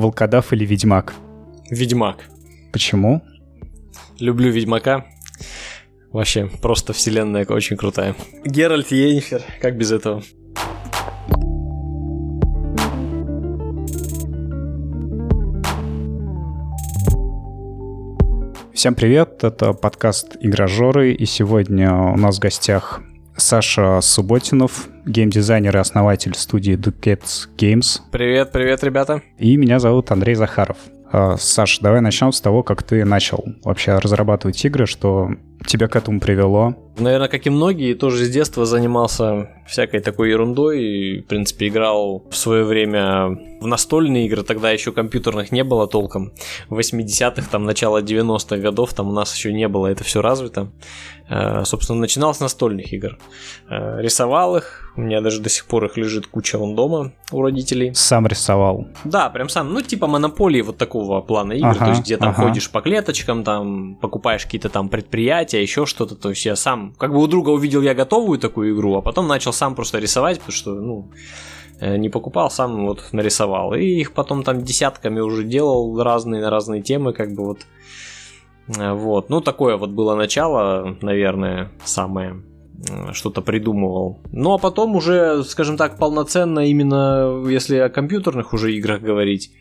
Волкодав или Ведьмак? Ведьмак. Почему? Люблю Ведьмака. Вообще, просто вселенная очень крутая. Геральт Йеннифер, как без этого? Всем привет, это подкаст «Игражоры», и сегодня у нас в гостях Саша Субботинов, геймдизайнер и основатель студии Ducats Games. Привет, привет, ребята. И меня зовут Андрей Захаров. А, Саш, давай начнем с того, как ты начал вообще разрабатывать игры, что тебя к этому привело? Наверное, как и многие, тоже с детства занимался всякой такой ерундой и, в принципе, играл в свое время в настольные игры, тогда еще компьютерных не было толком. В 80-х, там, начало 90-х годов, там у нас еще не было это все развито. Э, собственно, начинал с настольных игр. Э, рисовал их, у меня даже до сих пор их лежит куча вон дома у родителей. Сам рисовал? Да, прям сам. Ну, типа монополии вот такого плана игр, ага, то есть где там ага. ходишь по клеточкам, там покупаешь какие-то там предприятия, еще что-то. То есть я сам, как бы у друга увидел я готовую такую игру, а потом начал сам просто рисовать, потому что, ну, э, не покупал, сам вот нарисовал. И их потом там десятками уже делал разные на разные темы, как бы вот. Э, вот. Ну, такое вот было начало, наверное, самое что-то придумывал. Ну а потом уже, скажем так, полноценно именно, если о компьютерных уже играх говорить,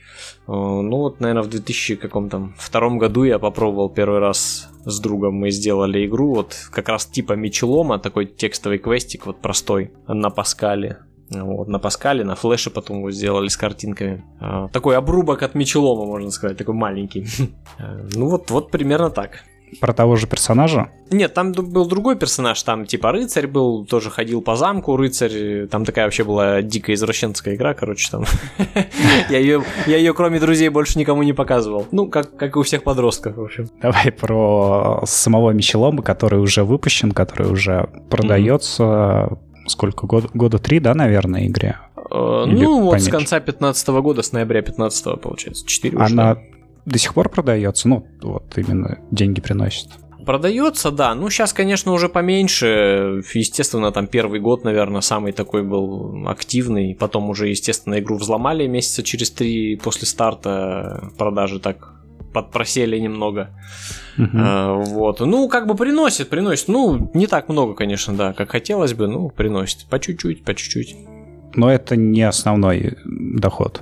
э, ну вот, наверное, в 2000 каком-то втором году я попробовал первый раз с другом, мы сделали игру, вот как раз типа Мечелома, такой текстовый квестик, вот простой, на Паскале. Вот, на Паскале, на флеше потом его сделали с картинками. А, такой обрубок от Мечелома, можно сказать, такой маленький. Э, ну вот, вот примерно так про того же персонажа? Нет, там был другой персонаж, там типа рыцарь был, тоже ходил по замку, рыцарь, там такая вообще была дикая извращенская игра, короче, там. я, ее, я ее кроме друзей больше никому не показывал. Ну, как, как и у всех подростков, в общем. Давай про самого Мечелома, который уже выпущен, который уже продается. Сколько? Год, года три, да, наверное, игре? Э, Или ну, вот с конца 15 года, с ноября 15 получается. 4 Она до сих пор продается? Ну, вот именно деньги приносит. Продается, да. Ну, сейчас, конечно, уже поменьше. Естественно, там первый год, наверное, самый такой был активный. Потом уже, естественно, игру взломали месяца через три после старта. Продажи так подпросели немного. Uh-huh. А, вот. Ну, как бы приносит, приносит. Ну, не так много, конечно, да, как хотелось бы, ну, приносит. По чуть-чуть, по чуть-чуть. Но это не основной доход.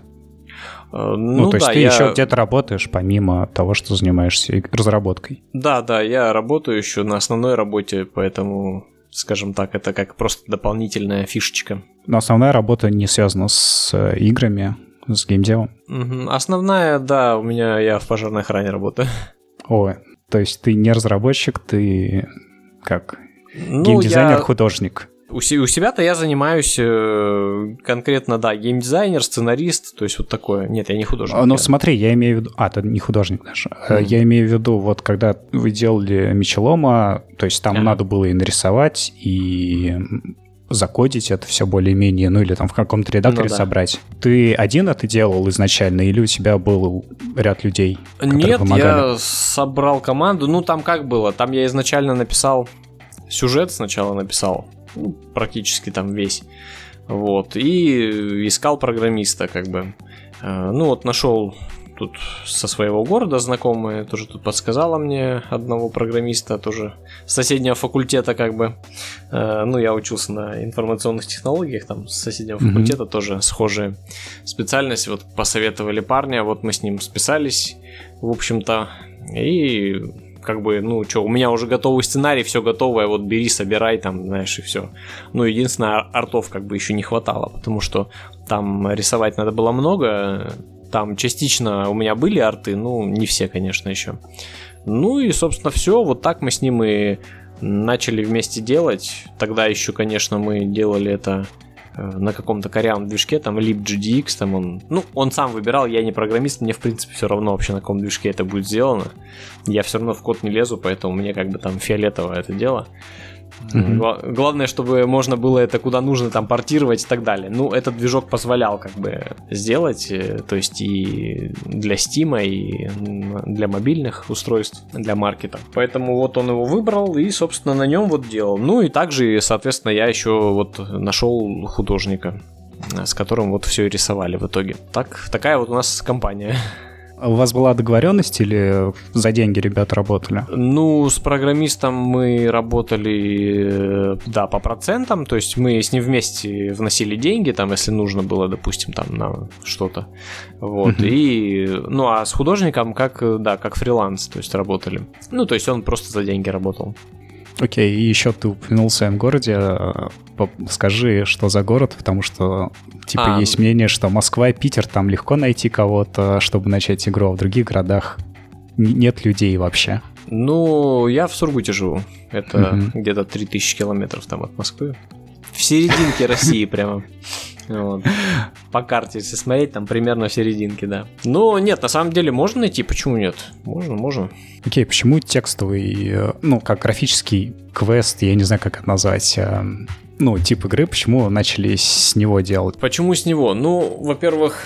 Э, ну, ну то есть да, ты я... еще где-то работаешь, помимо того, что занимаешься разработкой. Да, да, я работаю еще на основной работе, поэтому, скажем так, это как просто дополнительная фишечка. Но основная работа не связана с э, играми, с геймдевом? Угу. Основная, да, у меня я в пожарной охране работаю. О, то есть ты не разработчик, ты как ну, геймдизайнер, я... У, себя-то я занимаюсь э, конкретно, да, геймдизайнер, сценарист, то есть вот такое. Нет, я не художник. Ну, смотри, я имею в виду... А, ты не художник даже. Mm-hmm. Я имею в виду, вот когда вы делали Мечелома, то есть там ага. надо было и нарисовать, и закодить это все более-менее, ну или там в каком-то редакторе ну, да. собрать. Ты один это делал изначально, или у тебя был ряд людей, Нет, помогали? я собрал команду. Ну, там как было? Там я изначально написал сюжет сначала написал, ну, практически там весь. Вот, и искал программиста, как бы. Э, ну, вот нашел тут со своего города знакомые, тоже тут подсказала мне одного программиста, тоже с соседнего факультета, как бы. Э, ну, я учился на информационных технологиях, там с соседнего mm-hmm. факультета тоже схожая специальность. Вот посоветовали парня, вот мы с ним списались, в общем-то, и как бы, ну, что, у меня уже готовый сценарий, все готовое, вот бери, собирай, там, знаешь, и все. Ну, единственное, артов как бы еще не хватало, потому что там рисовать надо было много, там частично у меня были арты, ну, не все, конечно, еще. Ну и, собственно, все, вот так мы с ним и начали вместе делать. Тогда еще, конечно, мы делали это на каком-то корявом движке, там libgdx, там он, ну, он сам выбирал, я не программист, мне в принципе все равно вообще на каком движке это будет сделано. Я все равно в код не лезу, поэтому мне как бы там фиолетовое это дело. Главное, чтобы можно было это куда нужно там портировать и так далее. Ну, этот движок позволял как бы сделать, э, то есть и для Steam, и для мобильных устройств, для маркета. Поэтому вот он его выбрал и, собственно, на нем вот делал. Ну и также, соответственно, я еще вот нашел художника. с которым вот все и рисовали в итоге. Так, такая вот у нас компания. А у вас была договоренность или за деньги ребята работали? Ну, с программистом мы работали, э, да, по процентам, то есть мы с ним вместе вносили деньги, там, если нужно было, допустим, там, на что-то. Вот, и, ну, а с художником как, да, как фриланс, то есть работали. Ну, то есть он просто за деньги работал. Окей, и еще ты упомянул в своем городе. Скажи, что за город, потому что, типа, а, есть мнение, что Москва и Питер, там легко найти кого-то, чтобы начать игру, а в других городах нет людей вообще. Ну, я в Сургуте живу. Это угу. где-то 3000 километров там от Москвы. В серединке России прямо. Вот. По карте, если смотреть, там примерно в серединке, да. Но нет, на самом деле можно найти, почему нет? Можно, можно. Окей, okay, почему текстовый, э, ну, как графический квест, я не знаю, как это назвать, э, ну, тип игры, почему начали с него делать? Почему с него? Ну, во-первых,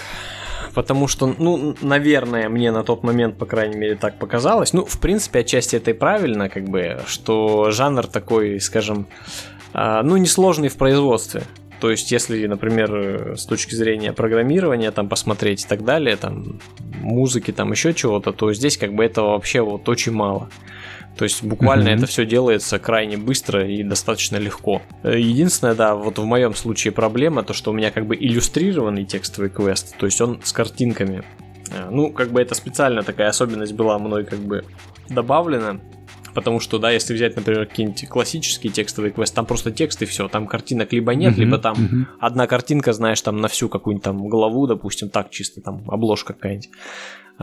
потому что, ну, наверное, мне на тот момент, по крайней мере, так показалось. Ну, в принципе, отчасти это и правильно, как бы, что жанр такой, скажем, а, ну, несложный в производстве. То есть, если, например, с точки зрения программирования там посмотреть и так далее, там музыки, там еще чего-то, то здесь как бы этого вообще вот очень мало. То есть буквально mm-hmm. это все делается крайне быстро и достаточно легко. Единственное, да, вот в моем случае проблема, то что у меня как бы иллюстрированный текстовый квест, то есть он с картинками. Э, ну, как бы это специально такая особенность была мной как бы добавлена. Потому что, да, если взять, например, какие-нибудь классические текстовые квесты, там просто текст и все, там картинок либо нет, либо там одна картинка, знаешь, там на всю какую-нибудь там главу, допустим, так чисто, там обложка какая-нибудь.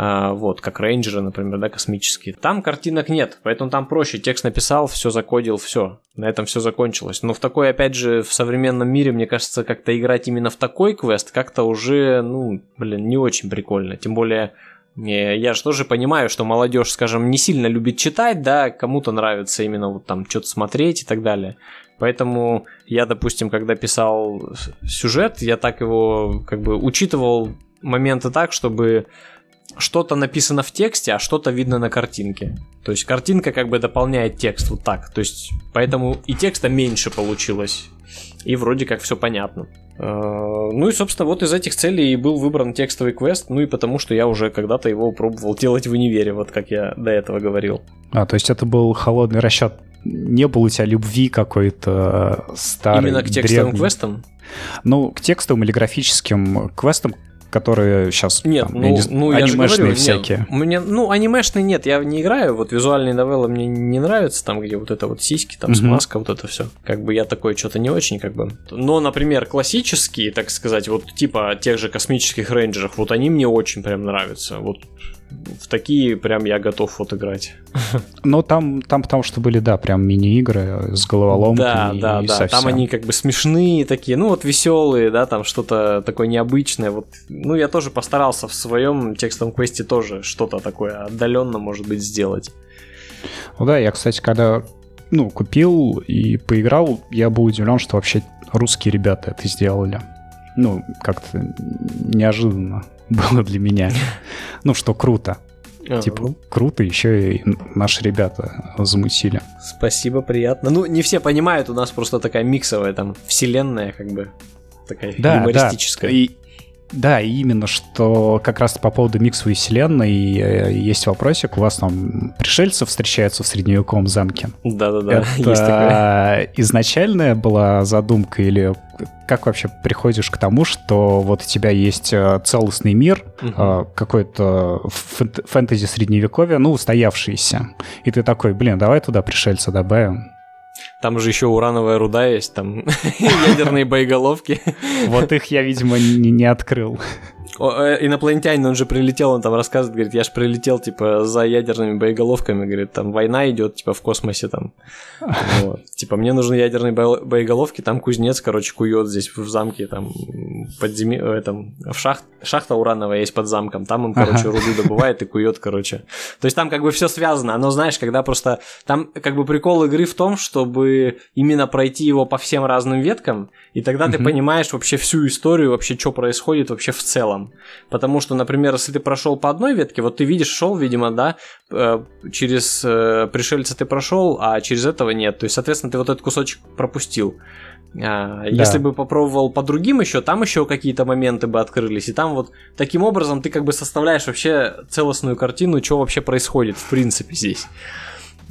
А, вот, как рейнджеры, например, да, космические. Там картинок нет, поэтому там проще. Текст написал, все закодил, все. На этом все закончилось. Но в такой, опять же, в современном мире, мне кажется, как-то играть именно в такой квест как-то уже, ну, блин, не очень прикольно. Тем более я же тоже понимаю, что молодежь, скажем, не сильно любит читать, да, кому-то нравится именно вот там что-то смотреть и так далее. Поэтому я, допустим, когда писал сюжет, я так его как бы учитывал моменты так, чтобы что-то написано в тексте, а что-то видно на картинке. То есть картинка как бы дополняет текст вот так. То есть поэтому и текста меньше получилось. И вроде как все понятно. Э, ну и, собственно, вот из этих целей и был выбран текстовый квест, ну и потому что я уже когда-то его пробовал делать в универе, вот как я до этого говорил. А, то есть это был холодный расчет. Не было у тебя любви какой-то старой, Именно к текстовым древней. квестам? Ну, к текстовым или графическим квестам, которые сейчас нет, там, ну, я не, ну, анимешные я говорю, всякие. Нет, мне, ну, анимешные нет, я не играю, вот визуальные новеллы мне не нравятся, там, где вот это вот сиськи, там, угу. смазка, вот это все. Как бы я такой что-то не очень, как бы. Но, например, классические, так сказать, вот типа тех же космических рейнджеров, вот они мне очень прям нравятся. Вот в такие прям я готов вот играть. Но там, там потому что были, да, прям мини-игры с головоломкой. Да, да, да. Совсем. Там они как бы смешные такие, ну вот веселые, да, там что-то такое необычное. Вот, ну я тоже постарался в своем текстовом квесте тоже что-то такое отдаленно, может быть, сделать. Ну да, я, кстати, когда ну, купил и поиграл, я был удивлен, что вообще русские ребята это сделали. Ну, как-то неожиданно было для меня. Ну, что круто. А, типа, ну. круто, еще и наши ребята замутили. Спасибо, приятно. Ну, не все понимают, у нас просто такая миксовая там вселенная, как бы такая да, юмористическая. Да. И, да, именно, что как раз по поводу миксовой вселенной э, есть вопросик. У вас там пришельцы встречаются в средневековом замке. Да-да-да, Это есть такое. изначальная была задумка или как вообще приходишь к тому, что вот у тебя есть э, целостный мир, угу. какой-то фэнтези средневековья, ну, устоявшийся, и ты такой, блин, давай туда пришельца добавим. Там же еще урановая руда есть, там ядерные боеголовки. Вот их я, видимо, не, открыл. Э, инопланетянин, он же прилетел, он там рассказывает, говорит, я же прилетел, типа, за ядерными боеголовками, говорит, там война идет, типа, в космосе там. Вот. Типа, мне нужны ядерные боеголовки, там кузнец, короче, кует здесь в замке, там, под земи... этом, в шахт... шахта урановая есть под замком, там он, короче, руду добывает и кует, короче. То есть там как бы все связано, но знаешь, когда просто, там как бы прикол игры в том, чтобы именно пройти его по всем разным веткам, и тогда ты понимаешь вообще всю историю, вообще, что происходит вообще в целом. Потому что, например, если ты прошел по одной ветке, вот ты видишь, шел, видимо, да, э, через э, пришельца ты прошел, а через этого нет. То есть, соответственно, ты вот этот кусочек пропустил. А, да. Если бы попробовал по другим еще, там еще какие-то моменты бы открылись. И там вот таким образом ты как бы составляешь вообще целостную картину, что вообще происходит в принципе здесь.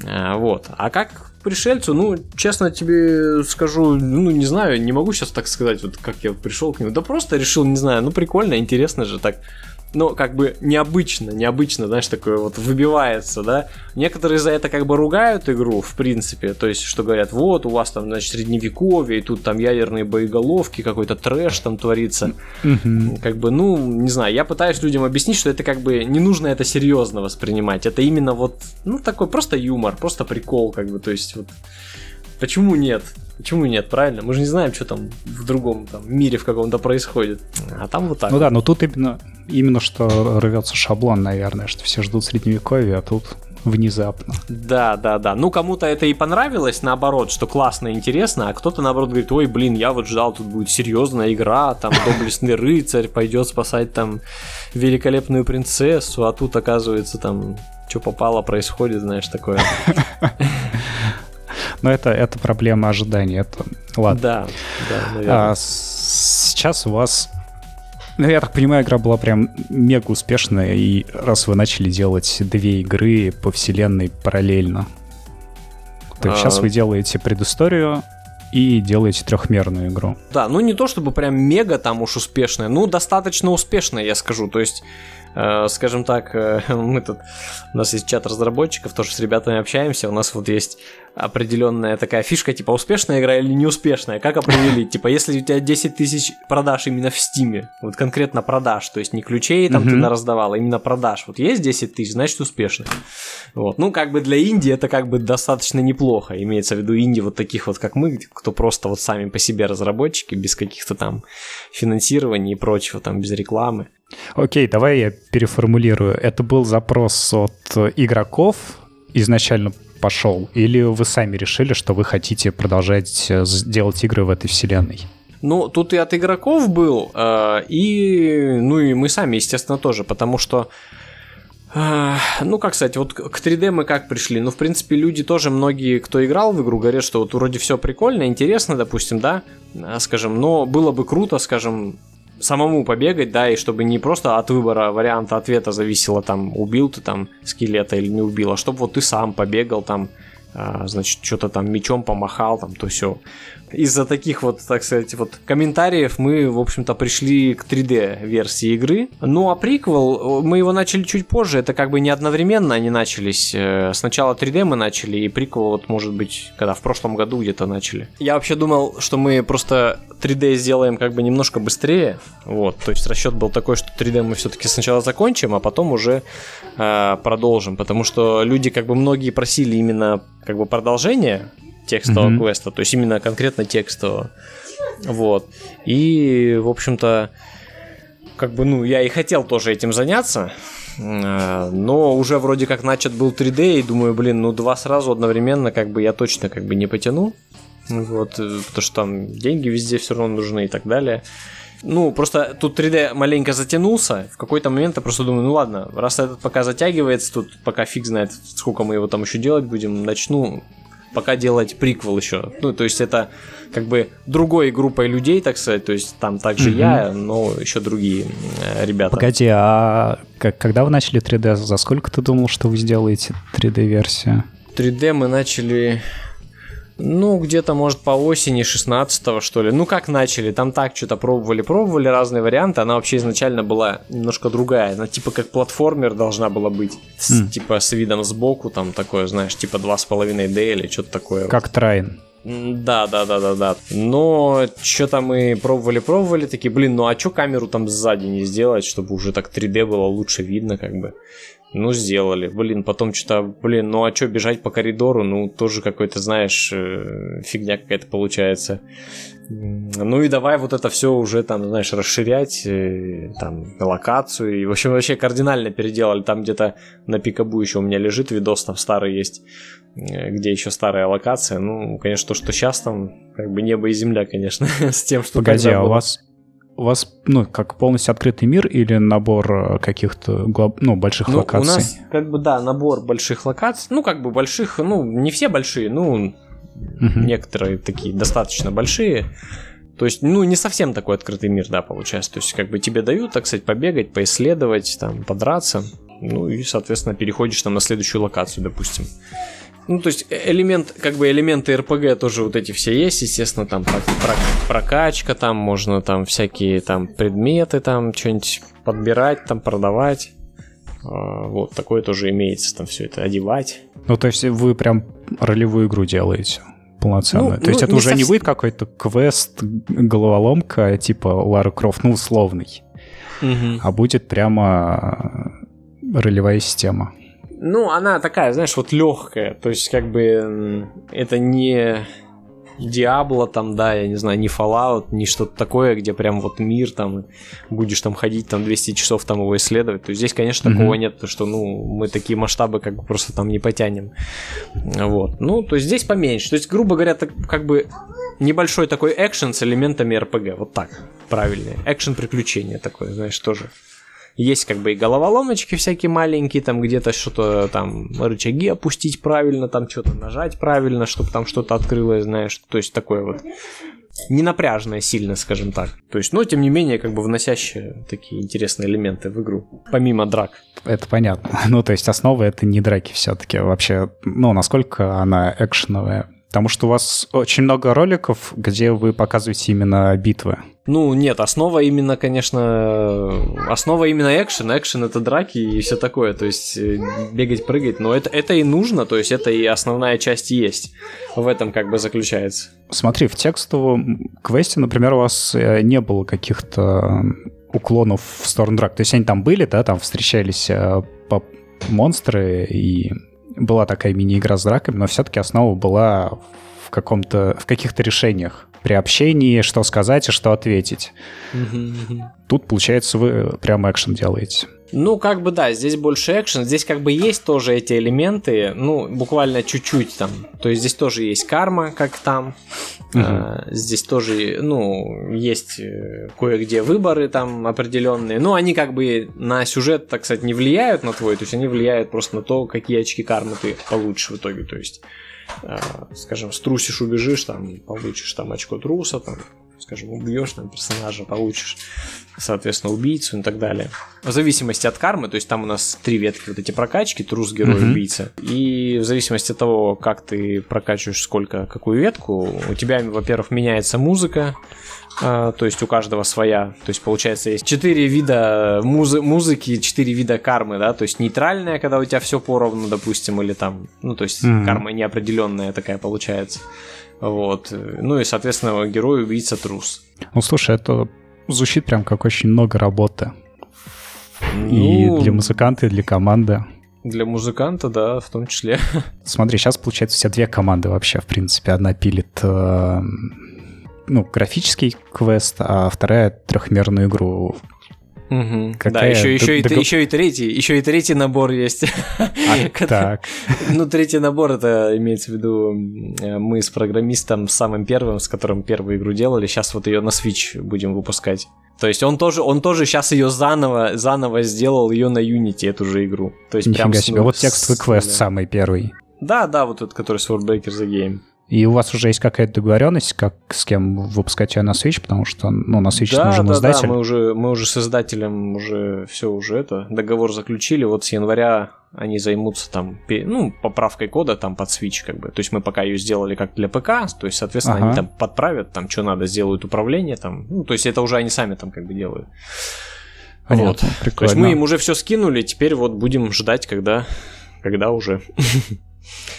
А, вот. А как пришельцу, ну, честно тебе скажу, ну, не знаю, не могу сейчас так сказать, вот как я пришел к нему. Да просто решил, не знаю, ну, прикольно, интересно же так ну, как бы необычно, необычно, знаешь, такое вот выбивается, да. Некоторые за это как бы ругают игру, в принципе, то есть, что говорят, вот, у вас там, значит, средневековье, и тут там ядерные боеголовки, какой-то трэш там творится. Mm-hmm. Как бы, ну, не знаю, я пытаюсь людям объяснить, что это как бы не нужно это серьезно воспринимать, это именно вот, ну, такой просто юмор, просто прикол, как бы, то есть, вот, почему нет? Почему нет, правильно? Мы же не знаем, что там в другом там, мире в каком-то происходит. А там вот так. Ну да, но тут именно, именно что рвется шаблон, наверное, что все ждут средневековья, а тут внезапно. Да, да, да. Ну, кому-то это и понравилось, наоборот, что классно, интересно, а кто-то, наоборот, говорит, ой, блин, я вот ждал, тут будет серьезная игра, там, доблестный рыцарь пойдет спасать там великолепную принцессу, а тут, оказывается, там, что попало, происходит, знаешь, такое. Но это, это проблема ожидания. Это... Ладно. Да, да, наверное. А, сейчас у вас ну, я так понимаю, игра была прям мега успешная, и раз вы начали делать две игры по вселенной параллельно, то а... сейчас вы делаете предысторию и делаете трехмерную игру. Да, ну не то чтобы прям мега там уж успешная, ну достаточно успешная, я скажу. То есть скажем так, э, мы тут, у нас есть чат разработчиков, тоже с ребятами общаемся, у нас вот есть определенная такая фишка, типа успешная игра или неуспешная, как определить? Типа, если у тебя 10 тысяч продаж именно в Стиме, вот конкретно продаж, то есть не ключей там ты раздавал, а именно продаж, вот есть 10 тысяч, значит успешно. Вот, ну как бы для Индии это как бы достаточно неплохо, имеется в виду Индии вот таких вот, как мы, кто просто вот сами по себе разработчики, без каких-то там финансирований и прочего, там без рекламы. Окей, давай я переформулирую. Это был запрос от игроков изначально пошел, или вы сами решили, что вы хотите продолжать э, делать игры в этой вселенной? Ну, тут и от игроков был, э, и, ну и мы сами, естественно, тоже, потому что э, ну, как сказать, вот к 3D мы как пришли? Ну, в принципе, люди тоже, многие, кто играл в игру, говорят, что вот вроде все прикольно, интересно, допустим, да, скажем, но было бы круто, скажем, самому побегать, да, и чтобы не просто от выбора варианта ответа зависело, там, убил ты там скелета или не убил, а чтобы вот ты сам побегал там, а, значит, что-то там мечом помахал, там, то все из-за таких вот, так сказать, вот комментариев мы, в общем-то, пришли к 3D-версии игры. Ну, а приквел, мы его начали чуть позже, это как бы не одновременно они начались. Э, сначала 3D мы начали, и приквел, вот, может быть, когда в прошлом году где-то начали. Я вообще думал, что мы просто 3D сделаем как бы немножко быстрее, вот, то есть расчет был такой, что 3D мы все-таки сначала закончим, а потом уже э, продолжим, потому что люди как бы многие просили именно как бы продолжение текстового mm-hmm. квеста, то есть именно конкретно текстового. Вот. И, в общем-то, как бы, ну, я и хотел тоже этим заняться, э, но уже вроде как начат был 3D, и думаю, блин, ну два сразу одновременно, как бы я точно как бы не потяну. Вот, э, потому что там деньги везде все равно нужны и так далее. Ну, просто тут 3D маленько затянулся. В какой-то момент я просто думаю, ну ладно, раз этот пока затягивается, тут пока фиг знает, сколько мы его там еще делать будем, начну пока делать приквел еще. Ну, то есть это как бы другой группой людей, так сказать. То есть там также mm-hmm. я, но еще другие э, ребята. Погоди, а как, когда вы начали 3D, за сколько ты думал, что вы сделаете 3D-версию? 3D мы начали ну, где-то, может, по осени 16 что ли. Ну, как начали, там так что-то пробовали, пробовали разные варианты. Она вообще изначально была немножко другая. Она типа как платформер должна была быть. С, mm. Типа с видом сбоку, там такое, знаешь, типа 2,5D или что-то такое. Как Трайн. Да, да, да, да, да. Но что-то мы пробовали, пробовали, такие, блин, ну а что камеру там сзади не сделать, чтобы уже так 3D было лучше видно, как бы. Ну, сделали. Блин, потом что-то, блин, ну а что бежать по коридору? Ну, тоже какой-то, знаешь, э, фигня какая-то получается. Ну и давай вот это все уже там, знаешь, расширять, э, там, локацию. И, в общем, вообще кардинально переделали. Там где-то на пикабу еще у меня лежит видос, там старый есть, э, где еще старая локация. Ну, конечно, то, что сейчас там, как бы небо и земля, конечно, с тем, что Погоди, а у вас у вас, ну, как полностью открытый мир или набор э, каких-то, ну, больших ну, локаций? У нас, как бы, да, набор больших локаций. Ну, как бы больших, ну, не все большие, ну, Угу. Некоторые такие достаточно большие. То есть, ну, не совсем такой открытый мир, да, получается. То есть, как бы тебе дают, так сказать, побегать, поисследовать, там, подраться. Ну, и, соответственно, переходишь там на следующую локацию, допустим. Ну, то есть э, элемент, как бы элементы РПГ тоже вот эти все есть, естественно, там прокачка, там можно там всякие там предметы, там что-нибудь подбирать, там продавать. А, вот, такое тоже имеется, там все это одевать. Ну, то есть вы прям ролевую игру делаете? полноценно. Ну, То есть ну, это уже совсем... не будет какой-то квест, головоломка, типа Лара Крофт, ну, условный, угу. а будет прямо ролевая система. Ну, она такая, знаешь, вот легкая. То есть, как бы это не Диабло там, да, я не знаю, не Fallout, не что-то такое, где прям вот мир там, будешь там ходить там 200 часов там его исследовать. То есть здесь, конечно, такого mm-hmm. нет, потому что, ну, мы такие масштабы как бы просто там не потянем. Вот. Ну, то есть здесь поменьше. То есть, грубо говоря, так, как бы небольшой такой экшен с элементами РПГ. Вот так, правильно. Экшен приключения такое, знаешь, тоже. Есть как бы и головоломочки всякие маленькие, там где-то что-то там рычаги опустить правильно, там что-то нажать правильно, чтобы там что-то открылось, знаешь, то есть такое вот не напряжное сильно, скажем так. То есть, но тем не менее, как бы вносящие такие интересные элементы в игру, помимо драк. Это понятно. Ну, то есть основа это не драки все-таки. Вообще, ну, насколько она экшеновая? Потому что у вас очень много роликов, где вы показываете именно битвы. Ну, нет, основа именно, конечно, основа именно экшен. Экшен это драки и все такое. То есть э, бегать, прыгать. Но это, это и нужно, то есть это и основная часть есть. В этом как бы заключается. Смотри, в текстовом квесте, например, у вас э, не было каких-то уклонов в сторону драк. То есть они там были, да, там встречались э, монстры и была такая мини-игра с драками, но все-таки основа была в каком-то, в каких-то решениях при общении, что сказать и что ответить. Тут, получается, вы прям экшен делаете. Ну, как бы да, здесь больше экшен, здесь как бы есть тоже эти элементы, ну, буквально чуть-чуть там. То есть здесь тоже есть карма, как там. Угу. А, здесь тоже, ну, есть э, кое-где выборы там определенные. Ну, они как бы на сюжет, так сказать, не влияют на твой, то есть они влияют просто на то, какие очки кармы ты получишь в итоге. То есть, скажем, струсишь, убежишь, там, получишь там очко труса, там, скажем, убьешь там персонажа, получишь, соответственно, убийцу и так далее. В зависимости от кармы, то есть там у нас три ветки вот эти прокачки, трус, герой, uh-huh. убийца. И в зависимости от того, как ты прокачиваешь сколько, какую ветку, у тебя, во-первых, меняется музыка, Uh, то есть у каждого своя. То есть получается есть четыре вида музы- музыки, четыре вида кармы, да, то есть нейтральная, когда у тебя все поровну, допустим, или там, ну то есть mm-hmm. карма неопределенная такая получается. Вот. Ну и, соответственно, герой убийца трус. Ну, слушай, это звучит прям как очень много работы. Ну, и для музыканта, и для команды. Для музыканта, да, в том числе. Смотри, сейчас, получается, тебя две команды вообще, в принципе. Одна пилит э, ну, графический квест, а вторая трехмерную игру Угу. Какая... Да, еще, еще, дог... и, еще и третий, еще и третий набор есть. А, так. Ну, третий набор, это имеется в виду, э, мы с программистом самым первым, с которым первую игру делали, сейчас вот ее на Switch будем выпускать. То есть он тоже, он тоже сейчас ее заново, заново сделал ее на Unity, эту же игру. То есть Нифига прям себе, вот текстовый квест да. самый первый. Да, да, вот этот, который Sword Breaker the Game. И у вас уже есть какая-то договоренность, как с кем выпускать ее на Switch, потому что ну, на Switch да, нужен да, издатель. Да, мы уже, мы уже с издателем уже все уже это, договор заключили, вот с января они займутся там, ну, поправкой кода там под Switch, как бы. То есть мы пока ее сделали как для ПК, то есть, соответственно, ага. они там подправят, там, что надо, сделают управление, там, ну, то есть это уже они сами там как бы делают. Понятно, вот. Прикольно. То есть мы им уже все скинули, теперь вот будем ждать, когда, когда уже.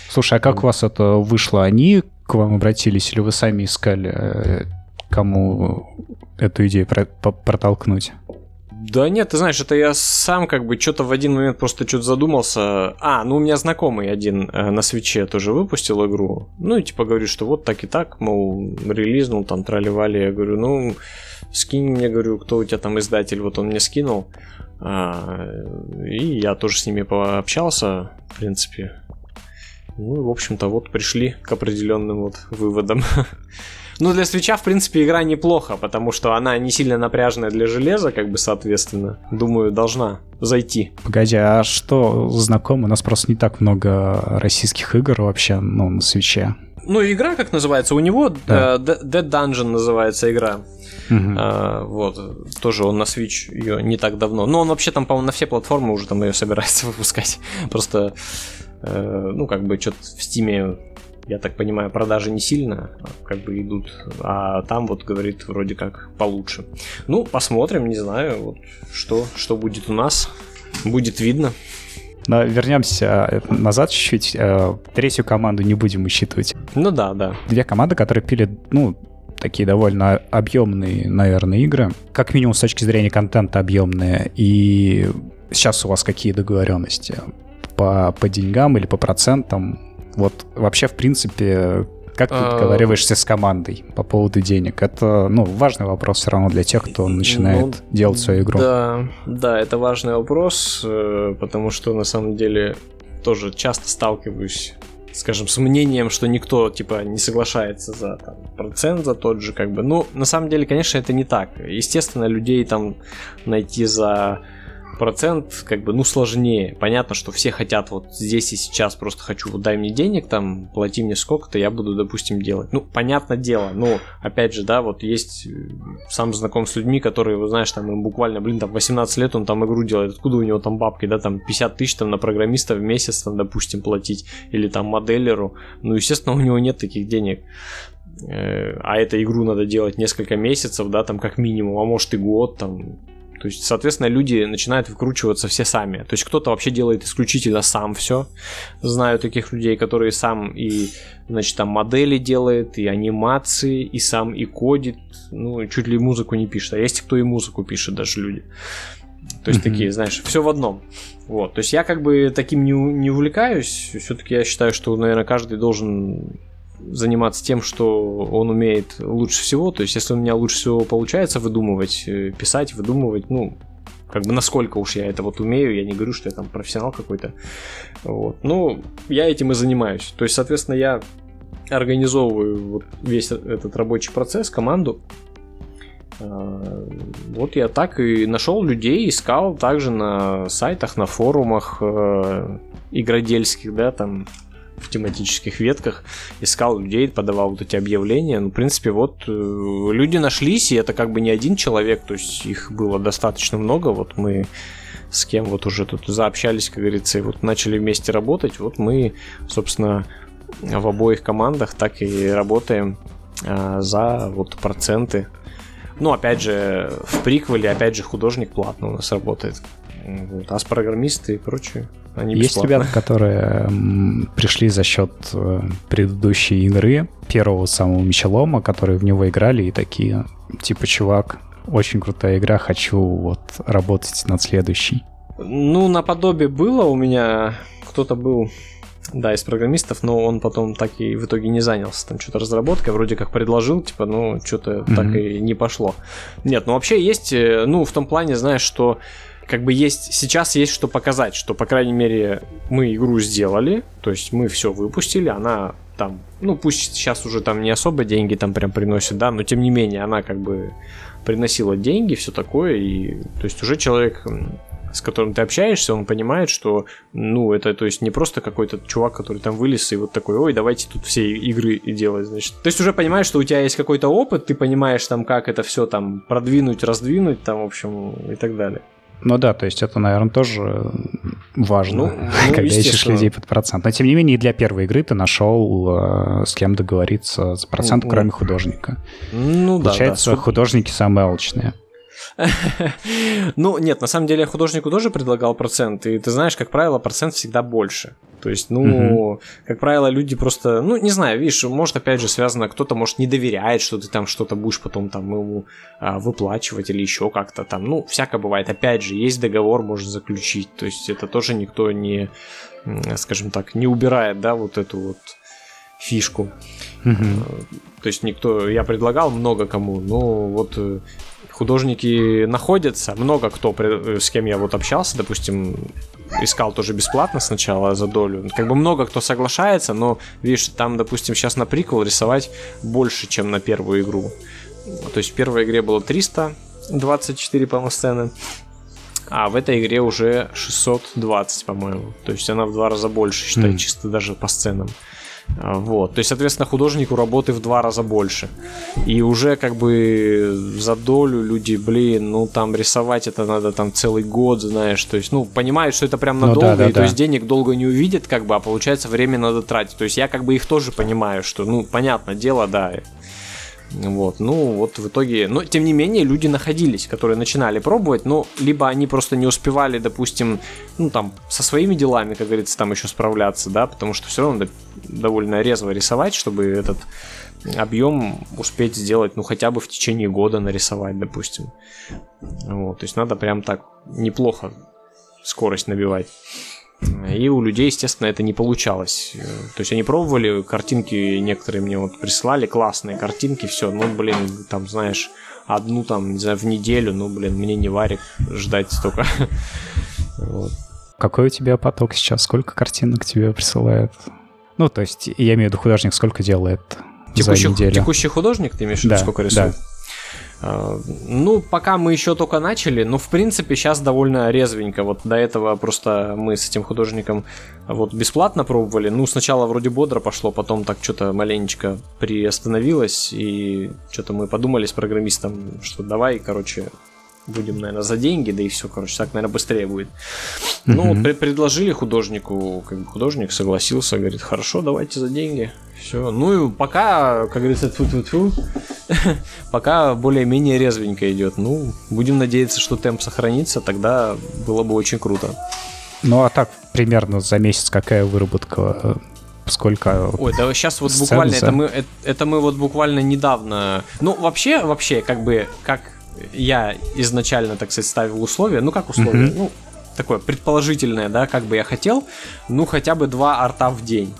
Слушай, а как у вас это вышло? Они к вам обратились или вы сами искали, э, кому эту идею протолкнуть? Да нет, ты знаешь, это я сам как бы что-то в один момент просто что-то задумался. А, ну у меня знакомый один э, на свече тоже выпустил игру. Ну и типа говорит, что вот так и так, мол, релизнул, там тролливали. Я говорю, ну скинь мне, говорю, кто у тебя там издатель. Вот он мне скинул. А, и я тоже с ними пообщался, в принципе. Ну и, в общем-то, вот пришли к определенным вот выводам. Ну, для свеча, в принципе, игра неплохо, потому что она не сильно напряженная для железа, как бы, соответственно. Думаю, должна зайти. Погоди, а что знакомо? У нас просто не так много российских игр вообще, ну, на свече. ну, игра как называется? У него да. uh, Dead Dungeon называется игра. Uh-huh. Uh, вот, тоже он на Switch ее не так давно. Но он вообще там, по-моему, на все платформы уже там ее собирается выпускать. Просто, ну, как бы что-то в Стиме я так понимаю, продажи не сильно как бы идут, а там вот говорит вроде как получше. Ну, посмотрим, не знаю, вот что, что будет у нас, будет видно. Но вернемся э, назад чуть-чуть. Э, третью команду не будем учитывать. Ну да, да. Две команды, которые пили, ну, такие довольно объемные, наверное, игры. Как минимум с точки зрения контента объемные. И сейчас у вас какие договоренности? По, по деньгам или по процентам? Вот вообще, в принципе, как ты а, договариваешься с командой по поводу денег? Это, ну, важный вопрос все равно для тех, кто начинает ну, делать свою игру. Да, да, это важный вопрос, э, потому что на самом деле тоже часто сталкиваюсь скажем, с мнением, что никто, типа, не соглашается за там, процент, за тот же, как бы. Ну, на самом деле, конечно, это не так. Естественно, людей там найти за процент как бы, ну, сложнее. Понятно, что все хотят вот здесь и сейчас просто хочу, вот дай мне денег, там, плати мне сколько-то, я буду, допустим, делать. Ну, понятное дело, но, опять же, да, вот есть э, сам знаком с людьми, которые, вот, знаешь, там, им буквально, блин, там, 18 лет он там игру делает, откуда у него там бабки, да, там, 50 тысяч там на программиста в месяц, там, допустим, платить, или там моделеру, ну, естественно, у него нет таких денег э, а эту игру надо делать несколько месяцев, да, там как минимум, а может и год, там, то есть, соответственно, люди начинают выкручиваться все сами. То есть кто-то вообще делает исключительно сам все. Знаю таких людей, которые сам и, значит, там модели делает, и анимации, и сам и кодит. Ну, чуть ли музыку не пишет. А есть кто и музыку пишет даже люди. То есть mm-hmm. такие, знаешь, все в одном. Вот. То есть я как бы таким не, не увлекаюсь. Все-таки я считаю, что, наверное, каждый должен заниматься тем, что он умеет лучше всего. То есть, если у меня лучше всего получается выдумывать, э, писать, выдумывать, ну, как бы насколько уж я это вот умею, я не говорю, что я там профессионал какой-то. Вот. Ну, я этим и занимаюсь. То есть, соответственно, я организовываю вот весь этот рабочий процесс, команду. А, вот я так и нашел людей, искал также на сайтах, на форумах э, игродельских, да, там в тематических ветках, искал людей, подавал вот эти объявления. Ну, в принципе, вот э, люди нашлись, и это как бы не один человек, то есть их было достаточно много. Вот мы с кем вот уже тут заобщались, как говорится, и вот начали вместе работать. Вот мы, собственно, в обоих командах так и работаем а, за вот проценты. Ну, опять же, в приквеле, опять же, художник платно у нас работает. Вот. А с программисты и прочее они Есть ребята, которые пришли за счет э, предыдущей игры, первого самого Мечелома, которые в него играли и такие, типа, чувак, очень крутая игра, хочу вот работать над следующей. Ну, наподобие было у меня, кто-то был да, из программистов, но он потом так и в итоге не занялся там что-то разработкой, вроде как предложил, типа, ну, что-то mm-hmm. так и не пошло. Нет, ну вообще есть, э, ну, в том плане, знаешь, что как бы есть сейчас есть что показать, что по крайней мере мы игру сделали, то есть мы все выпустили, она там, ну пусть сейчас уже там не особо деньги там прям приносит, да, но тем не менее она как бы приносила деньги, все такое, и то есть уже человек с которым ты общаешься, он понимает, что, ну, это, то есть, не просто какой-то чувак, который там вылез и вот такой, ой, давайте тут все игры делать, значит. То есть, уже понимаешь, что у тебя есть какой-то опыт, ты понимаешь там, как это все там продвинуть, раздвинуть, там, в общем, и так далее. Ну да, то есть это, наверное, тоже важно, ну, ну, когда ищешь людей под процент. Но тем не менее, для первой игры ты нашел, э, с кем договориться за процент, ну, кроме художника. Ну да. Получается, да. художники самые алчные. Ну, нет, на самом деле я художнику тоже предлагал процент, и ты знаешь, как правило, процент всегда больше. То есть, ну, как правило, люди просто, ну, не знаю, видишь, может, опять же, связано, кто-то, может, не доверяет, что ты там что-то будешь потом там ему а, выплачивать или еще как-то там. Ну, всякое бывает. Опять же, есть договор, можно заключить. То есть, это тоже никто не, скажем так, не убирает, да, вот эту вот фишку. То есть никто, я предлагал много кому, но вот э, художники находятся, много кто, с кем я вот общался, допустим, искал тоже бесплатно сначала за долю. Как бы много кто соглашается, но, видишь, там, допустим, сейчас на прикол рисовать больше, чем на первую игру. То есть в первой игре было 324, по-моему, сцены, а в этой игре уже 620, по-моему. То есть она в два раза больше, считай, mm. чисто даже по сценам. Вот. То есть, соответственно, художнику работы в два раза больше. И уже как бы за долю люди, блин, ну там рисовать это надо там целый год, знаешь. То есть, ну, понимают, что это прям надолго, ну, да, да, и да. то есть денег долго не увидят, как бы, а получается время надо тратить. То есть я как бы их тоже понимаю, что, ну, понятно, дело, да, вот, ну вот в итоге, но тем не менее люди находились, которые начинали пробовать, но либо они просто не успевали, допустим, ну там со своими делами, как говорится, там еще справляться, да, потому что все равно довольно резво рисовать, чтобы этот объем успеть сделать, ну хотя бы в течение года нарисовать, допустим. Вот, то есть надо прям так неплохо скорость набивать. И у людей, естественно, это не получалось. То есть они пробовали, картинки некоторые мне вот прислали, классные картинки, все, ну, блин, там, знаешь, одну там, не знаю, в неделю, ну, блин, мне не варик ждать столько. Вот. Какой у тебя поток сейчас? Сколько картинок тебе присылают? Ну, то есть, я имею в виду художник, сколько делает текущий, за неделю? Текущий художник, ты имеешь в виду, да, сколько рисует? Да. А, ну, пока мы еще только начали, но в принципе сейчас довольно резвенько. Вот до этого просто мы с этим художником вот бесплатно пробовали. Ну, сначала вроде бодро пошло, потом так что-то маленечко приостановилось, и что-то мы подумали с программистом, что давай, короче, будем, наверное, за деньги, да и все, короче, так, наверное, быстрее будет. Ну, вот предложили художнику, как бы художник согласился, говорит, хорошо, давайте за деньги. Все. Ну и пока, как говорится, тьфу -тьфу -тьфу, пока более-менее резвенько идет. Ну, будем надеяться, что темп сохранится, тогда было бы очень круто. Ну а так примерно за месяц какая выработка? Сколько? Ой, да сейчас вот буквально это мы это, это мы вот буквально недавно. Ну вообще вообще как бы как я изначально, так сказать, ставил условия, ну как условия, mm-hmm. ну такое предположительное, да, как бы я хотел, ну хотя бы два арта в день.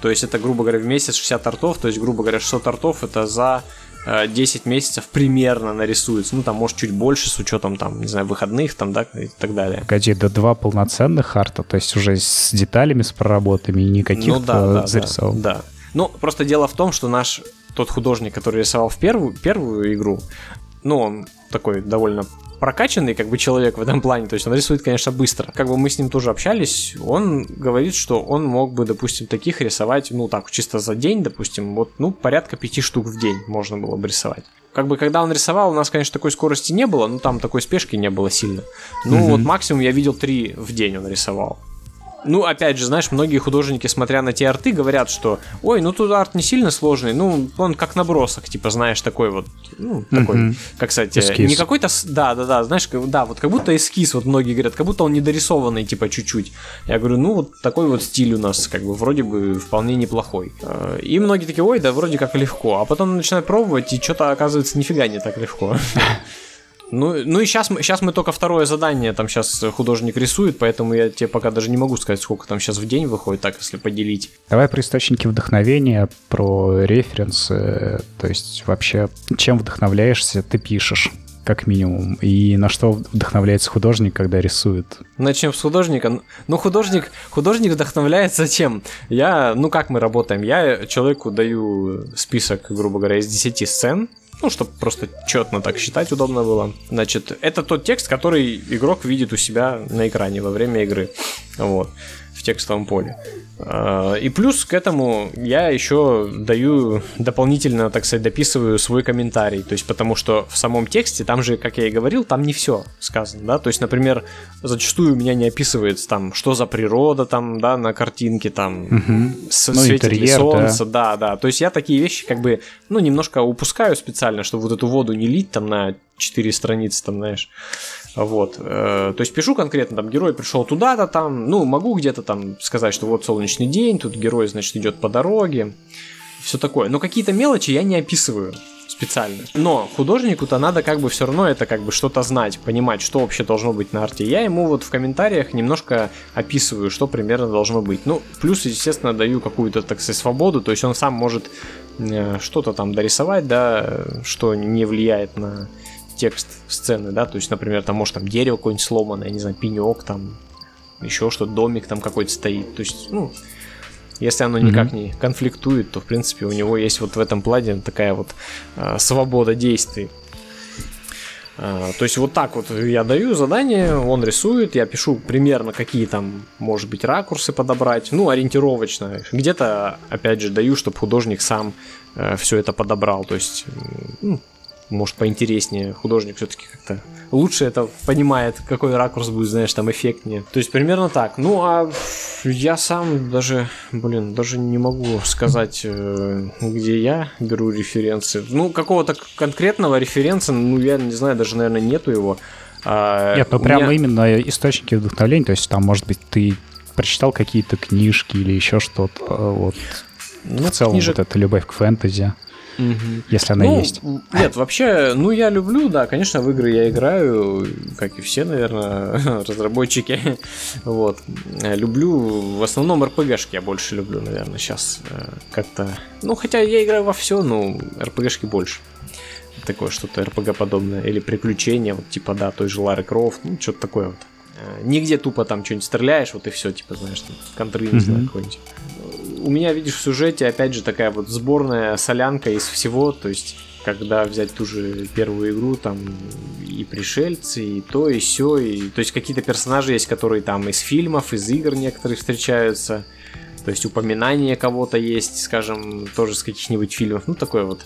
То есть это, грубо говоря, в месяц 60 артов, то есть, грубо говоря, 600 артов это за 10 э, месяцев примерно нарисуется. Ну, там, может, чуть больше с учетом, там, не знаю, выходных, там, да, и так далее. Погоди, до два полноценных арта, то есть уже с деталями, с проработами и никаких ну, да, да, зарисовал. Да, да. Ну, просто дело в том, что наш тот художник, который рисовал в первую, первую игру, ну, он такой довольно прокачанный как бы человек в этом плане, то есть он рисует, конечно, быстро. Как бы мы с ним тоже общались, он говорит, что он мог бы, допустим, таких рисовать, ну так, чисто за день, допустим, вот, ну, порядка пяти штук в день можно было бы рисовать. Как бы, когда он рисовал, у нас, конечно, такой скорости не было, ну, там такой спешки не было сильно. Ну, mm-hmm. вот максимум я видел три в день он рисовал. Ну, опять же, знаешь, многие художники, смотря на те арты, говорят, что ой, ну тут арт не сильно сложный, ну, он как набросок, типа, знаешь, такой вот, ну, такой, mm-hmm. как сказать, эскиз. не какой-то, да, да, да, знаешь, да, вот как будто эскиз, вот многие говорят, как будто он недорисованный, типа, чуть-чуть. Я говорю, ну, вот такой вот стиль у нас, как бы, вроде бы вполне неплохой. Э, и многие такие, ой, да, вроде как легко, а потом начинают пробовать, и что-то оказывается нифига не так легко. Ну, ну и сейчас, сейчас мы только второе задание, там сейчас художник рисует, поэтому я тебе пока даже не могу сказать, сколько там сейчас в день выходит, так если поделить. Давай про источники вдохновения, про референсы, то есть вообще чем вдохновляешься, ты пишешь как минимум. И на что вдохновляется художник, когда рисует? Начнем с художника. Ну, художник, художник вдохновляется чем? Я, ну, как мы работаем? Я человеку даю список, грубо говоря, из 10 сцен, ну, чтобы просто четно так считать удобно было. Значит, это тот текст, который игрок видит у себя на экране во время игры. Вот в текстовом поле. А, и плюс к этому я еще даю дополнительно, так сказать, дописываю свой комментарий. То есть потому что в самом тексте, там же, как я и говорил, там не все сказано, да. То есть, например, зачастую у меня не описывается там, что за природа там, да, на картинке там, угу. с, ну, светит интерьер, ли солнце, да. да, да. То есть я такие вещи как бы, ну, немножко упускаю специально, чтобы вот эту воду не лить там на 4 страницы, там, знаешь. Вот. Э, то есть пишу конкретно, там, герой пришел туда-то там, ну, могу где-то там сказать, что вот солнечный день, тут герой, значит, идет по дороге, все такое. Но какие-то мелочи я не описываю специально. Но художнику-то надо как бы все равно это как бы что-то знать, понимать, что вообще должно быть на арте. Я ему вот в комментариях немножко описываю, что примерно должно быть. Ну, плюс, естественно, даю какую-то, так сказать, свободу, то есть он сам может э, что-то там дорисовать, да, что не влияет на текст сцены, да, то есть, например, там может там дерево какое-нибудь сломанное, я не знаю, пенек там, еще что-то, домик там какой-то стоит, то есть, ну, если оно никак mm-hmm. не конфликтует, то, в принципе, у него есть вот в этом плане такая вот э, свобода действий. А, то есть вот так вот я даю задание, он рисует, я пишу примерно какие там, может быть, ракурсы подобрать, ну, ориентировочно. Где-то, опять же, даю, чтобы художник сам э, все это подобрал. То есть, ну, может, поинтереснее. Художник все-таки как-то лучше это понимает, какой ракурс будет, знаешь, там эффектнее. То есть примерно так. Ну, а я сам даже, блин, даже не могу сказать, э, где я беру референсы. Ну, какого-то конкретного референса, ну, я не знаю, даже, наверное, нету его. А, Нет, ну прямо меня... именно источники вдохновления, то есть там, может быть, ты прочитал какие-то книжки или еще что-то, вот. Ну, в целом книжек... вот эта любовь к фэнтези. Угу. Если она ну, есть. Нет, вообще, ну я люблю, да, конечно, в игры я играю, как и все, наверное, разработчики. вот. Люблю, в основном РПГшки я больше люблю, наверное, сейчас э, как-то. Ну, хотя я играю во все, но РПГшки больше. Такое что-то РПГ подобное. Или приключения, вот типа, да, той же Лары Крофт, ну, что-то такое вот. Э, нигде тупо там что-нибудь стреляешь, вот и все, типа, знаешь, там, контры, не знаю, какой-нибудь у меня, видишь, в сюжете, опять же, такая вот сборная солянка из всего, то есть когда взять ту же первую игру, там и пришельцы, и то, и все, и то есть какие-то персонажи есть, которые там из фильмов, из игр некоторые встречаются, то есть упоминание кого-то есть, скажем, тоже с каких-нибудь фильмов, ну такое вот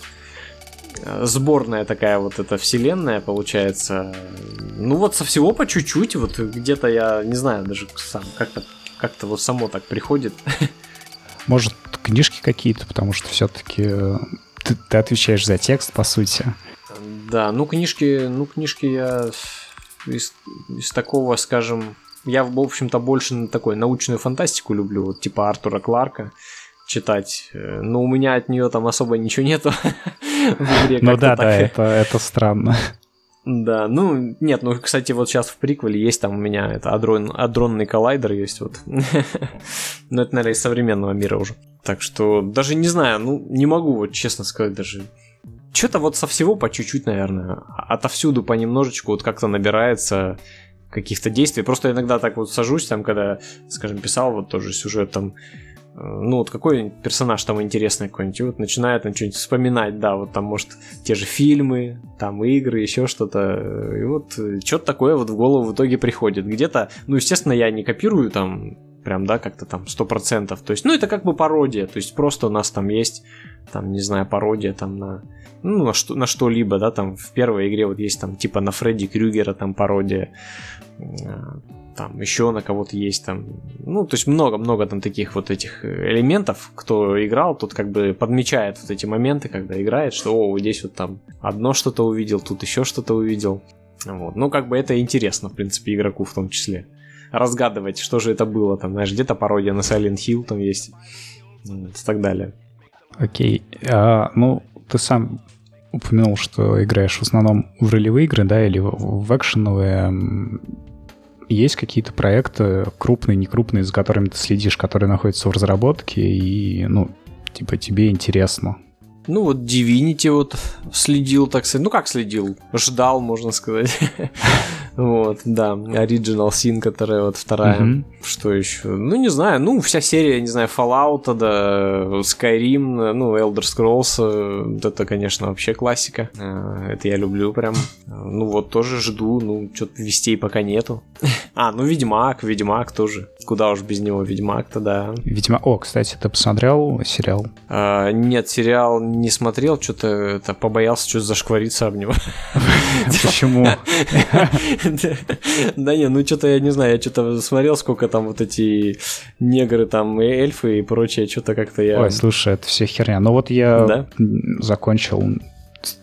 э, сборная такая вот эта вселенная получается. Ну вот со всего по чуть-чуть, вот где-то я не знаю даже сам как-то как-то вот само так приходит. Может, книжки какие-то, потому что все-таки э, ты, ты отвечаешь за текст, по сути. Да, ну книжки, ну книжки я из, из такого, скажем, я, в общем-то, больше на такой научную фантастику люблю, вот типа Артура Кларка читать. Э, но у меня от нее там особо ничего нету. Ну да, да, это, это странно. Да, ну, нет, ну, кстати, вот сейчас в приквеле есть там у меня это адрон, адронный коллайдер есть вот. Но это, наверное, из современного мира уже. Так что даже не знаю, ну, не могу вот честно сказать даже. Что-то вот со всего по чуть-чуть, наверное. Отовсюду понемножечку вот как-то набирается каких-то действий. Просто иногда так вот сажусь там, когда, скажем, писал вот тоже сюжет там ну вот какой персонаж там интересный какой-нибудь, и вот начинает там что-нибудь вспоминать, да, вот там, может, те же фильмы, там игры, еще что-то, и вот э, что-то такое вот в голову в итоге приходит. Где-то, ну, естественно, я не копирую там прям, да, как-то там 100%, то есть, ну, это как бы пародия, то есть просто у нас там есть, там, не знаю, пародия там на, ну, на, что, на что-либо, да, там в первой игре вот есть там типа на Фредди Крюгера там пародия, там еще на кого-то есть там, ну, то есть много-много там таких вот этих элементов, кто играл, тот как бы подмечает вот эти моменты, когда играет, что, о, здесь вот там одно что-то увидел, тут еще что-то увидел, вот, ну, как бы это интересно, в принципе, игроку в том числе, разгадывать, что же это было, там, знаешь, где-то пародия на Silent Hill там есть, вот, и так далее. Окей, а, ну, ты сам упомянул, что играешь в основном в ролевые игры, да, или в экшеновые есть какие-то проекты, крупные, некрупные, за которыми ты следишь, которые находятся в разработке, и, ну, типа, тебе интересно? Ну вот Divinity вот следил, так сказать. Ну как следил? Ждал, можно сказать. вот, да. Original Sin, которая вот вторая. Что еще? Ну не знаю. Ну вся серия, не знаю, Fallout, да, Skyrim, ну Elder Scrolls. Э, это, конечно, вообще классика. Э, это я люблю прям. Ну вот тоже жду. Ну что-то вестей пока нету. а, ну Ведьмак, Ведьмак тоже. Куда уж без него Ведьмак-то, да. Ведьмак. О, кстати, ты посмотрел сериал? А, нет, сериал не смотрел, что-то это побоялся, что зашквариться об него. Почему? Да не, ну что-то я не знаю, я что-то смотрел, сколько там вот эти негры, там эльфы и прочее, что-то как-то я... Ой, слушай, это все херня. Ну вот я закончил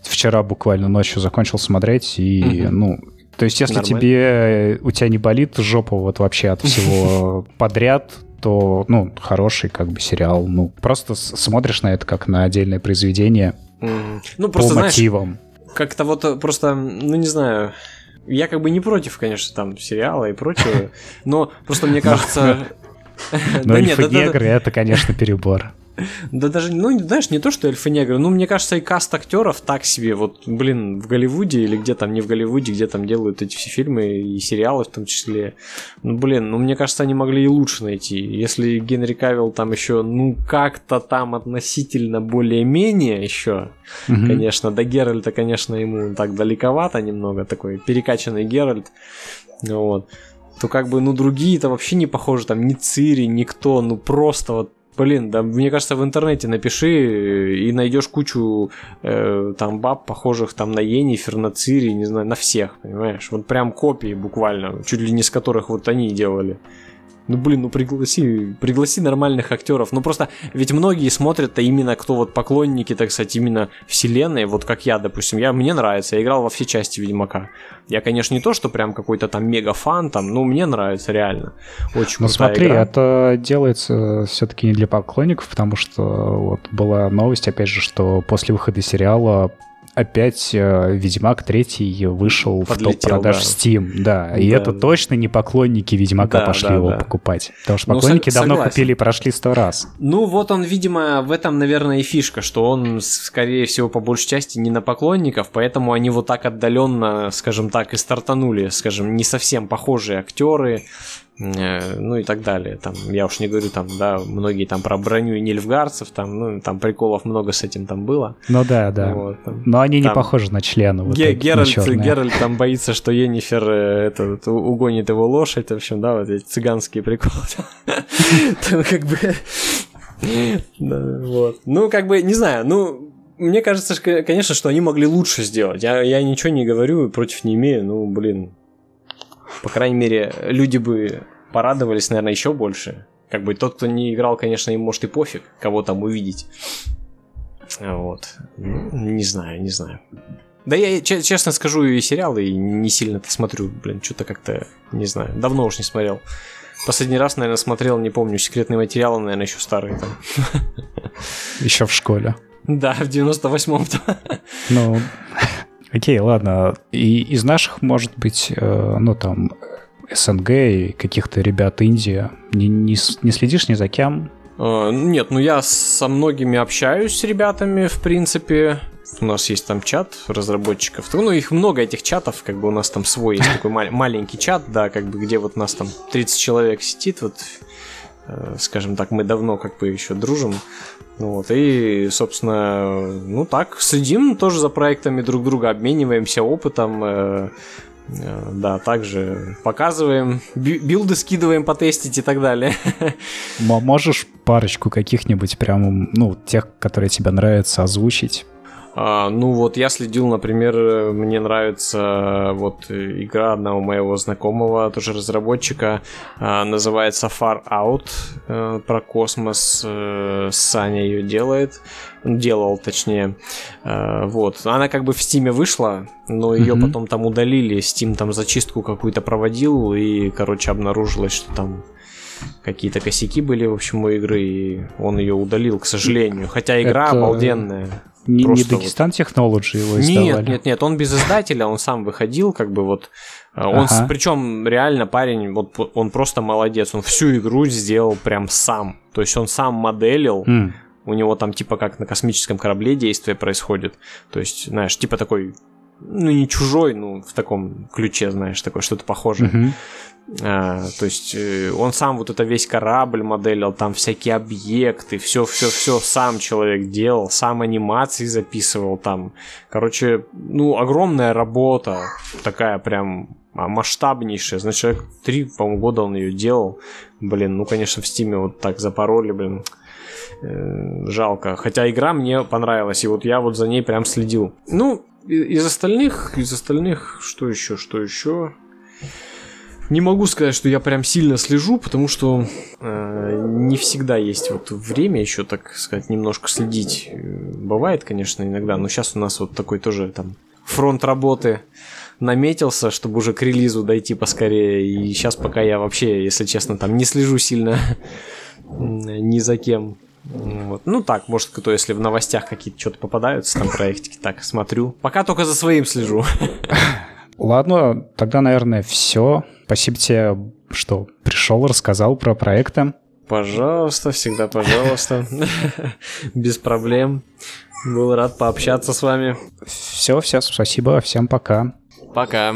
вчера буквально ночью закончил смотреть и, ну, то есть, если Нормально. тебе у тебя не болит жопа вот вообще от всего подряд, то, ну, хороший как бы сериал. Ну, просто смотришь на это как на отдельное произведение ну, просто, по мотивам. Как-то вот э, просто, ну, не знаю, я как бы не против, конечно, там сериала и прочего, но просто мне кажется... Но эльфы-негры — это, конечно, перебор. Да даже, ну, знаешь, не то, что эльфы негры, ну, мне кажется, и каст актеров так себе, вот, блин, в Голливуде или где там, не в Голливуде, где там делают эти все фильмы и сериалы в том числе, ну, блин, ну, мне кажется, они могли и лучше найти. Если Генри Кавилл там еще, ну, как-то там относительно более-менее еще, угу. конечно, до Геральта, конечно, ему так далековато немного, такой перекачанный Геральт, вот, то как бы, ну, другие-то вообще не похожи, там, ни Цири, никто, ну, просто вот Блин, да мне кажется, в интернете напиши и найдешь кучу э, там баб, похожих там на Енифер, на Цири, не знаю, на всех, понимаешь? Вот прям копии буквально, чуть ли не с которых вот они делали. Ну блин, ну пригласи, пригласи нормальных актеров. Ну просто, ведь многие смотрят-то именно кто вот поклонники, так сказать, именно вселенной, вот как я, допустим. Я, мне нравится, я играл во все части Ведьмака. Я, конечно, не то, что прям какой-то там мега фан там, но мне нравится реально. Очень Ну смотри, игра. это делается все-таки не для поклонников, потому что вот была новость, опять же, что после выхода сериала опять э, Ведьмак 3 вышел Подлетел, в топ-продаж да. Steam. Да, и да. это точно не поклонники Ведьмака да, пошли да, его да. покупать. Потому что ну, поклонники ну, давно купили и прошли сто раз. Ну, вот он, видимо, в этом, наверное, и фишка, что он, скорее всего, по большей части не на поклонников, поэтому они вот так отдаленно, скажем так, и стартанули, скажем, не совсем похожие актеры, ну и так далее. Там, я уж не говорю, там, да, многие там про броню и нильфгарцев, там, ну, там приколов много с этим там было. Ну да, да. Вот, там, Но они там, не похожи на члена. Вот Ге- Геральт, Геральт там боится, что Енифер э, этот, угонит его лошадь, в общем, да, вот эти цыганские приколы. Там как бы... Вот. Ну, как бы, не знаю, ну, мне кажется, конечно, что они могли лучше сделать. Я, я ничего не говорю, против не имею, ну, блин, по крайней мере, люди бы порадовались, наверное, еще больше. Как бы тот, кто не играл, конечно, им может и пофиг, кого там увидеть. Вот. Ну, не знаю, не знаю. Да я, честно скажу, и сериалы не сильно-то смотрю. Блин, что-то как-то, не знаю, давно уж не смотрел. Последний раз, наверное, смотрел, не помню, секретные материалы, наверное, еще старые там. Еще в школе. Да, в 98-м. Ну, Окей, ладно. И из наших, может быть, э, ну там, СНГ и каких-то ребят Индии, не, не, не следишь ни за кем? Uh, нет, ну я со многими общаюсь с ребятами, в принципе. У нас есть там чат разработчиков. Ну, их много этих чатов, как бы у нас там свой есть такой маленький чат, да, как бы где вот нас там 30 человек сидит, вот Э, скажем так, мы давно как бы еще дружим. Вот, и, собственно, ну так, следим тоже за проектами друг друга, обмениваемся опытом, э, э, да, также показываем, билды скидываем потестить и так далее. Можешь парочку каких-нибудь прям, ну, тех, которые тебе нравятся, озвучить? А, ну вот я следил, например, мне нравится вот игра одного моего знакомого, тоже разработчика, а, называется Far Out, а, про космос, а, Саня ее делает, делал точнее, а, вот. Она как бы в Стиме вышла, но ее mm-hmm. потом там удалили, Steam там зачистку какую-то проводил, и, короче, обнаружилось, что там какие-то косяки были, в общем, у игры, и он ее удалил, к сожалению. Хотя игра Это... обалденная. Не, не Дагестан вот... Technology его издавали? Нет, нет, нет, он без издателя, он сам выходил, как бы вот. Э, он, ага. причем реально парень, вот он просто молодец, он всю игру сделал прям сам. То есть он сам моделил, mm. у него там типа как на космическом корабле действие происходит. То есть, знаешь, типа такой ну, не чужой, ну, в таком ключе, знаешь, такое что-то похожее. Uh-huh. А, то есть э, он сам вот это весь корабль моделил, там всякие объекты, все, все, все сам человек делал, сам анимации записывал там. Короче, ну, огромная работа, такая прям а, масштабнейшая. Значит, человек три, по-моему, года он ее делал. Блин, ну, конечно, в стиме вот так запороли, блин. Э, жалко. Хотя игра мне понравилась, и вот я вот за ней прям следил. Ну, из остальных, из остальных, что еще, что еще? Не могу сказать, что я прям сильно слежу, потому что э, не всегда есть вот время еще, так сказать, немножко следить. Бывает, конечно, иногда, но сейчас у нас вот такой тоже там фронт работы наметился, чтобы уже к релизу дойти поскорее. И сейчас пока я вообще, если честно, там не слежу сильно ни за кем. Вот. Ну так, может, кто, если в новостях какие-то что-то попадаются, там проектики, так смотрю. Пока только за своим слежу. Ладно, тогда, наверное, все. Спасибо тебе, что пришел, рассказал про проекты. Пожалуйста, всегда пожалуйста. Без проблем. Был рад пообщаться с вами. Все, всем спасибо, всем пока. Пока.